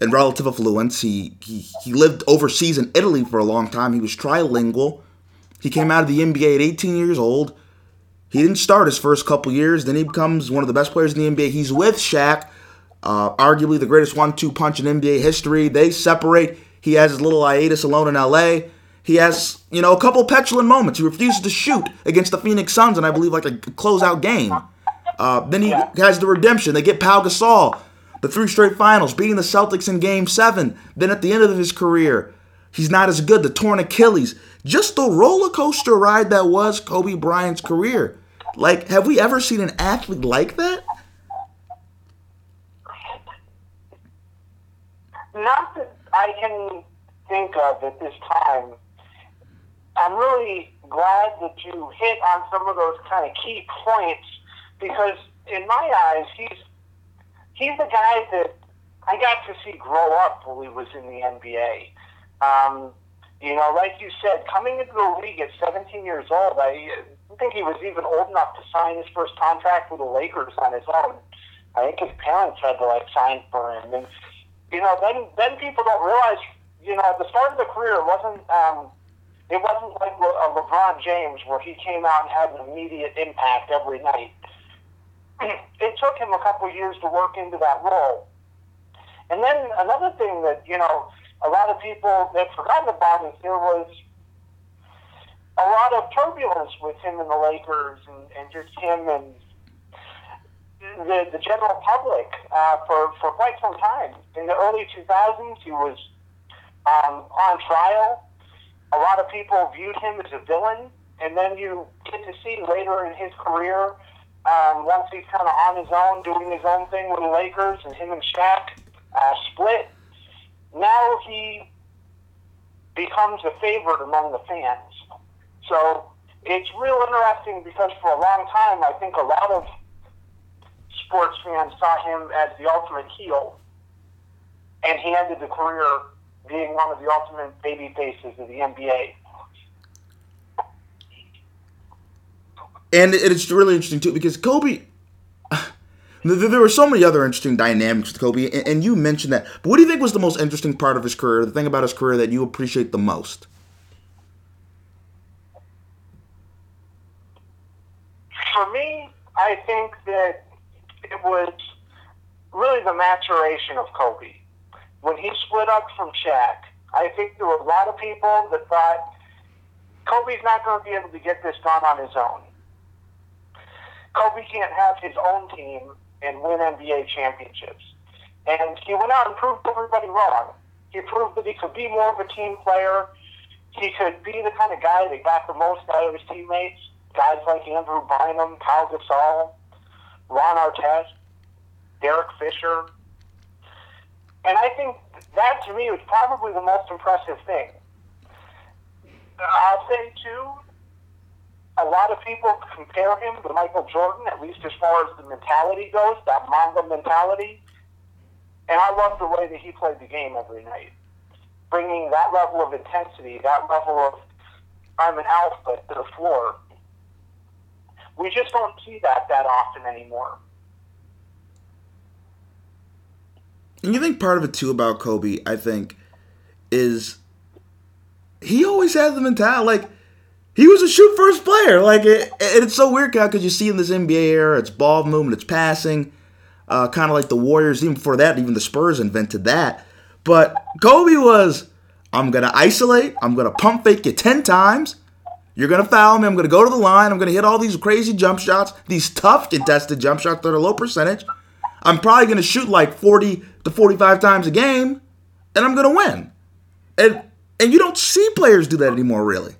in relative affluence. He, he he lived overseas in Italy for a long time. He was trilingual. He came out of the NBA at 18 years old. He didn't start his first couple years. Then he becomes one of the best players in the NBA. He's with Shaq, uh, arguably the greatest one-two punch in NBA history. They separate. He has his little hiatus alone in LA. He has, you know, a couple petulant moments. He refuses to shoot against the Phoenix Suns, and I believe like a closeout game. Uh, then he has the redemption. They get Pau Gasol, the three straight finals, beating the Celtics in Game Seven. Then at the end of his career, he's not as good. The torn Achilles. Just the roller coaster ride that was Kobe Bryant's career. Like, have we ever seen an athlete like that? Not that I can think of at this time. I'm really glad that you hit on some of those kind of key points because, in my eyes, he's he's the guy that I got to see grow up when he was in the NBA. Um, you know, like you said, coming into the league at 17 years old, I think he was even old enough to sign his first contract with the Lakers on his own. I think his parents had to like sign for him, and you know, then then people don't realize, you know, at the start of the career, wasn't um, it wasn't like Le- uh, LeBron James where he came out and had an immediate impact every night. It took him a couple of years to work into that role. And then another thing that, you know, a lot of people have forgotten about is there was a lot of turbulence with him and the Lakers and, and just him and the, the general public uh, for, for quite some time. In the early 2000s, he was um, on trial. A lot of people viewed him as a villain. And then you get to see later in his career, um, once he's kind of on his own, doing his own thing with the Lakers, and him and Shaq uh, split. Now he becomes a favorite among the fans. So it's real interesting because for a long time, I think a lot of sports fans saw him as the ultimate heel, and he ended the career being one of the ultimate baby faces of the NBA. And it's really interesting too because Kobe. <sighs> There were so many other interesting dynamics with Kobe, and you mentioned that. But what do you think was the most interesting part of his career? The thing about his career that you appreciate the most? For me, I think that it was really the maturation of Kobe. When he split up from Shaq, I think there were a lot of people that thought Kobe's not going to be able to get this done on his own. Kobe can't have his own team and win NBA championships. And he went out and proved everybody wrong. He proved that he could be more of a team player. He could be the kind of guy that got the most out of his teammates. Guys like Andrew Bynum, Pau Gasol, Ron Artest, Derek Fisher. And I think that to me was probably the most impressive thing. I'll say too, a lot of people compare him to Michael Jordan, at least as far as the mentality goes, that Mamba mentality. And I love the way that he played the game every night, bringing that level of intensity, that level of I'm an alpha to the floor. We just don't see that that often anymore. And you think part of it too about Kobe, I think, is he always had the mentality like he was a shoot first player. Like it, and it's so weird because you see in this NBA era, it's ball movement, it's passing, uh, kind of like the Warriors. Even before that, even the Spurs invented that. But Kobe was, I'm gonna isolate, I'm gonna pump fake you ten times. You're gonna foul me. I'm gonna go to the line. I'm gonna hit all these crazy jump shots, these tough contested jump shots that are low percentage. I'm probably gonna shoot like 40 to 45 times a game, and I'm gonna win. And and you don't see players do that anymore, really.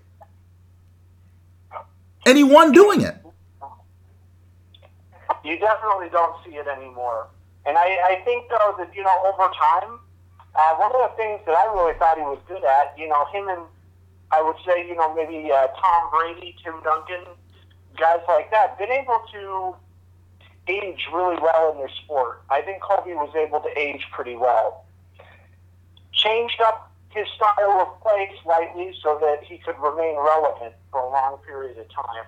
Anyone doing it. You definitely don't see it anymore. And I, I think, though, that, you know, over time, uh, one of the things that I really thought he was good at, you know, him and I would say, you know, maybe uh, Tom Brady, Tim Duncan, guys like that, been able to age really well in their sport. I think Kobe was able to age pretty well. Changed up his style of play slightly so that he could remain relevant for a long period of time.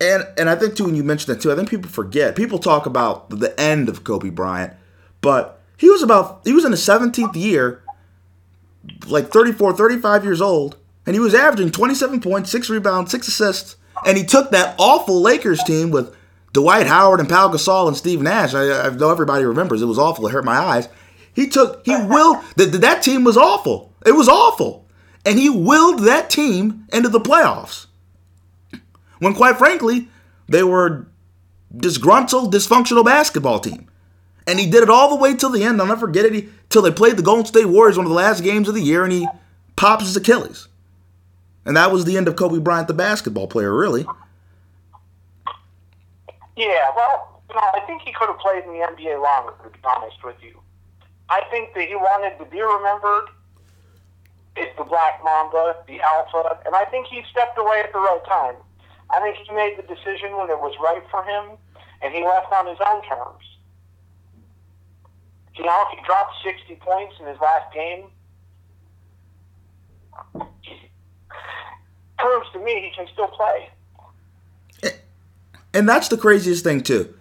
And and I think too when you mentioned that too, I think people forget. People talk about the end of Kobe Bryant, but he was about he was in his 17th year, like 34, 35 years old, and he was averaging 27 points, six rebounds, six assists, and he took that awful Lakers team with Dwight Howard and Pau Gasol and Steve Nash. I, I know everybody remembers it was awful. It hurt my eyes. He took he willed <laughs> that that team was awful. It was awful, and he willed that team into the playoffs. When quite frankly, they were disgruntled, dysfunctional basketball team. And he did it all the way till the end. I'll never forget it. He, till they played the Golden State Warriors, one of the last games of the year, and he pops his Achilles. And that was the end of Kobe Bryant, the basketball player, really. Yeah, well, you know, I think he could have played in the NBA longer, to be honest with you. I think that he wanted to be remembered as the Black Mamba, the Alpha, and I think he stepped away at the right time. I think he made the decision when it was right for him, and he left on his own terms. You know, he dropped 60 points in his last game. Proves to me he can still play. And that's the craziest thing too.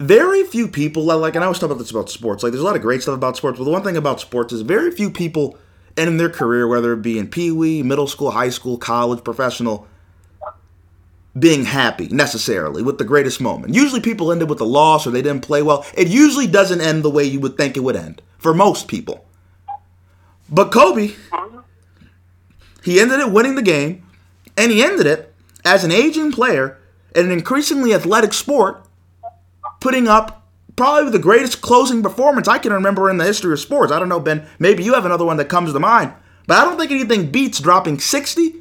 Very few people like, and I always talk about this about sports. Like, there's a lot of great stuff about sports, but the one thing about sports is very few people in their career, whether it be in pee wee, middle school, high school, college, professional, being happy necessarily with the greatest moment. Usually people end it with a loss or they didn't play well. It usually doesn't end the way you would think it would end for most people. But Kobe, he ended it winning the game, and he ended it as an aging player in an increasingly athletic sport, putting up probably the greatest closing performance I can remember in the history of sports. I don't know, Ben, maybe you have another one that comes to mind, but I don't think anything beats dropping 60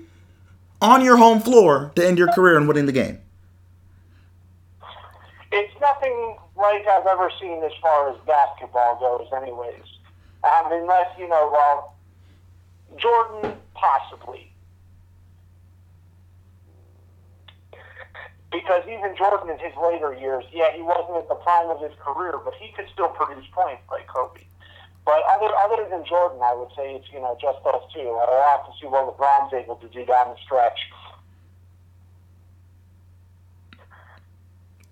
on your home floor to end your career and winning the game. It's nothing like I've ever seen as far as basketball goes, anyways. Um, unless, you know, well, Jordan, possibly. Because even Jordan in his later years, yeah, he wasn't at the prime of his career, but he could still produce points like Kobe. But other other than Jordan, I would say it's you know just those two. I'll have to see what LeBron's able to do down the stretch.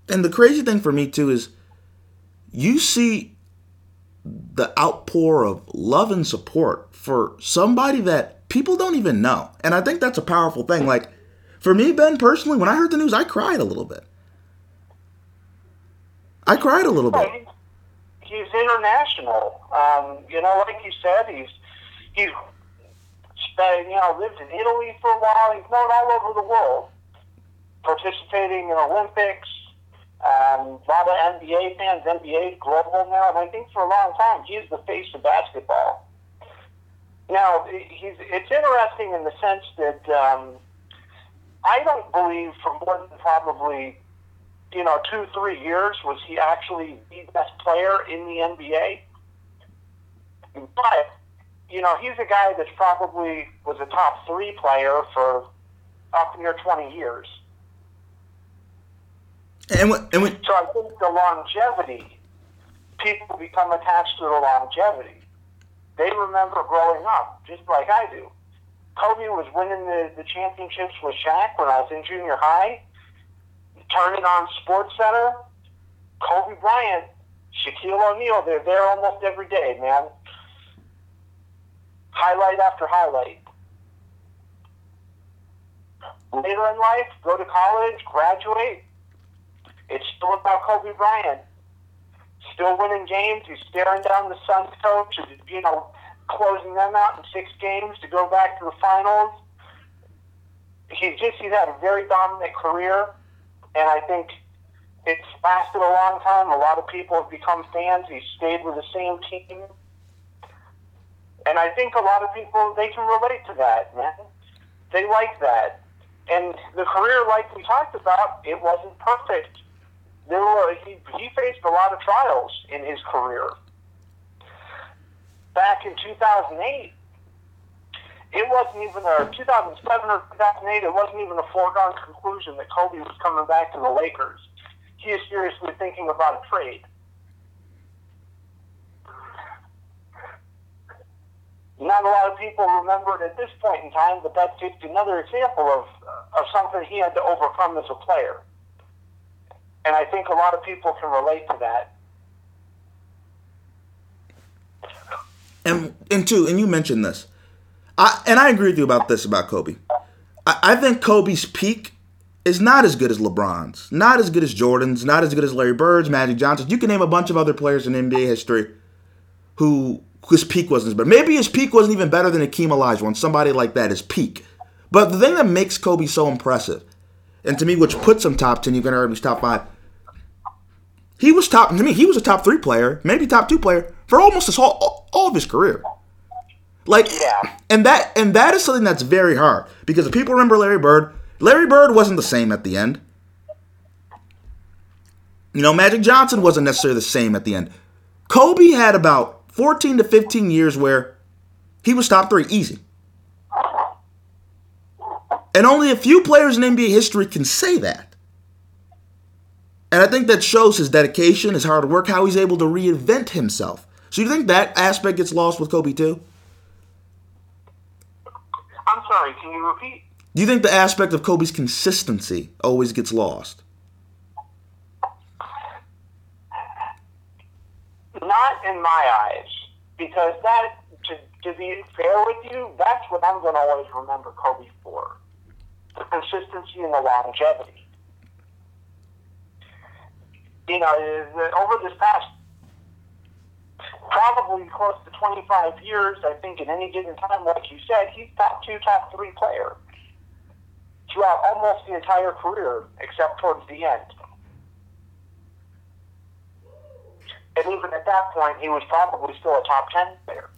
And the crazy thing for me too is you see the outpour of love and support for somebody that people don't even know. And I think that's a powerful thing. Like For me, Ben, personally, when I heard the news, I cried a little bit. I cried a little bit. He's, international. Um, you know, like you said, he's he's spent, you know lived in Italy for a while. He's known all over the world, participating in Olympics. Um, a lot of NBA fans, NBA global now, and I think for a long time he's the face of basketball. Now, he's it's interesting in the sense that um, I don't believe for more than probably you know two three years was he actually the best player in the NBA. But you know he's a guy that's probably was a top three player for up near twenty years. And when, and when, So I think the longevity, people become attached to the longevity. They remember growing up, just like I do. Kobe was winning the, the championships with Shaq when I was in junior high. Turning on Sports Center. Kobe Bryant, Shaquille O'Neal, they're there almost every day, man. Highlight after highlight. Later in life, go to college, graduate, it's still about Kobe Bryant. Still winning games. He's staring down the Suns coach, you know, closing them out in six games to go back to the finals. He's just he's had a very dominant career, and I think it's lasted a long time. A lot of people have become fans. He's stayed with the same team, and I think a lot of people they can relate to that, man. They like that, and the career, like we talked about, it wasn't perfect there were he, he faced a lot of trials in his career. Back in 2008, it wasn't even a 2007 or 2008. It wasn't even a foregone conclusion that Kobe was coming back to the Lakers. He is seriously thinking about a trade. Not a lot of people remember it at this point in time, but that's just another example of of something he had to overcome as a player. And I think a lot of people can relate to that. And and two, and you mentioned this, I and I agree with you about this about Kobe. I, I think Kobe's peak is not as good as LeBron's, not as good as Jordan's, not as good as Larry Bird's, Magic Johnson's. You can name a bunch of other players in NBA history who his peak wasn't as bad. Maybe his peak wasn't even better than Akeem Olajuwon, somebody like that, his peak. But the thing that makes Kobe so impressive, and to me, which puts him top ten, you can argue he's top five. He was top to me. He was a top three player, maybe top two player for almost his whole all of his career. Like, Yeah. and that and that is something that's very hard because if people remember Larry Bird, Larry Bird wasn't the same at the end. You know, Magic Johnson wasn't necessarily the same at the end. Kobe had about 14 to 15 years where he was top three easy. And only a few players in NBA history can say that. And I think that shows his dedication, his hard work, how he's able to reinvent himself. So you think that aspect gets lost with Kobe too? I'm sorry, can you repeat? Do you think the aspect of Kobe's consistency always gets lost? Not in my eyes, because that, to, to be fair with you, that's what I'm going to always remember Kobe for the consistency and the longevity. You know, over this past probably close to 25 years, I think at any given time, like you said, he's top two, top three player throughout almost the entire career, except towards the end. And even at that point, he was probably still a top 10 player.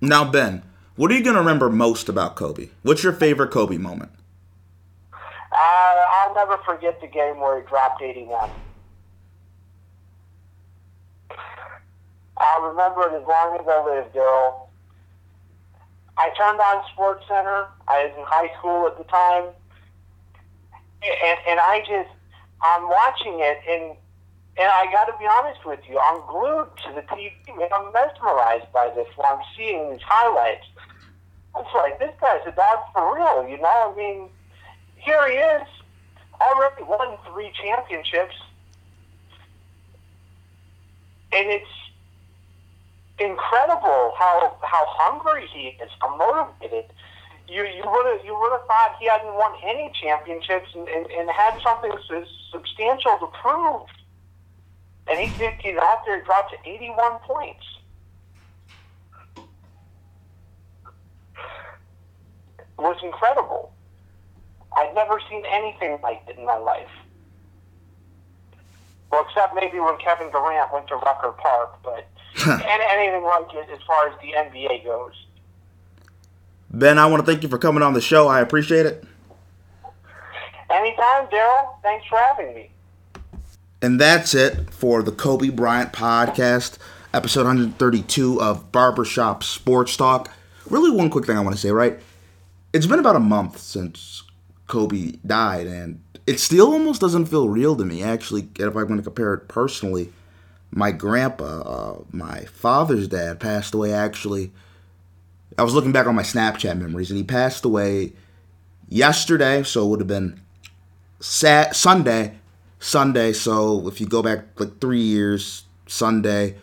Now, Ben, what are you going to remember most about Kobe? What's your favorite Kobe moment? Uh, I'll never forget the game where he dropped 81. I'll remember it as long as I live, Daryl. I turned on Sports Center. I was in high school at the time. And, and I just, I'm watching it, and and I got to be honest with you, I'm glued to the TV, and I'm mesmerized by this while I'm seeing these highlights. It's like, this guy's a dog for real, you know? I mean, here he is, already won three championships, and it's incredible how how hungry he is, how motivated. You you would have you would have thought he hadn't won any championships and, and, and had something substantial to prove. And he he's out there dropped to 81 points. It was incredible. I'd never seen anything like it in my life. Well, except maybe when Kevin Durant went to Rucker Park, but and anything like it as far as the NBA goes. Ben, I want to thank you for coming on the show. I appreciate it. Anytime, Daryl. Thanks for having me. And that's it for the Kobe Bryant podcast, episode 132 of Barbershop Sports Talk. Really, one quick thing I want to say, right? It's been about a month since Kobe died, and it still almost doesn't feel real to me. Actually, if I'm going to compare it personally, my grandpa, uh, my father's dad, passed away actually. I was looking back on my Snapchat memories, and he passed away yesterday, so it would have been Sat Sunday, Sunday. So if you go back like three years, Sunday,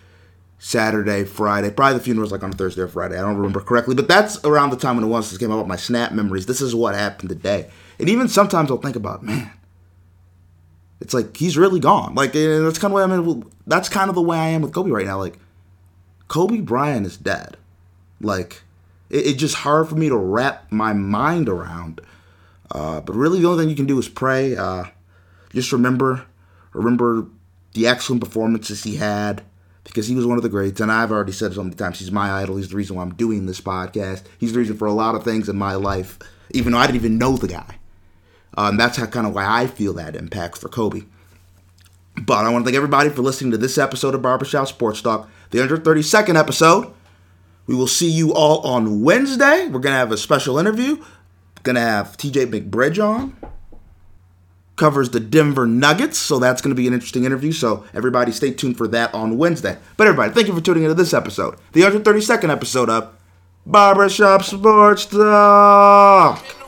Saturday, Friday. Probably the funeral was like on Thursday or Friday. I don't remember correctly, but that's around the time when it was. This came out with my Snap memories. This is what happened today, and even sometimes I'll think about, man, it's like he's really gone. Like that's kind of the way I'm. In, that's kind of the way I am with Kobe right now. Like Kobe Bryant is dead. Like it, it's just hard for me to wrap my mind around. Uh, but really, the only thing you can do is pray. Uh, just remember, remember the excellent performances he had because he was one of the greats. And I've already said so many times. He's my idol. He's the reason why I'm doing this podcast. He's the reason for a lot of things in my life, even though I didn't even know the guy. And that's how kind of why I feel that impacts for Kobe. But I want to thank everybody for listening to this episode of Barbershop Sports Talk, the 132nd episode. We will see you all on Wednesday. We're going to have a special interview. Going to have TJ McBride on. Covers the Denver Nuggets, so that's going to be an interesting interview. So everybody stay tuned for that on Wednesday. But everybody, thank you for tuning into this episode, the 132nd episode of Barbershop Sports Talk.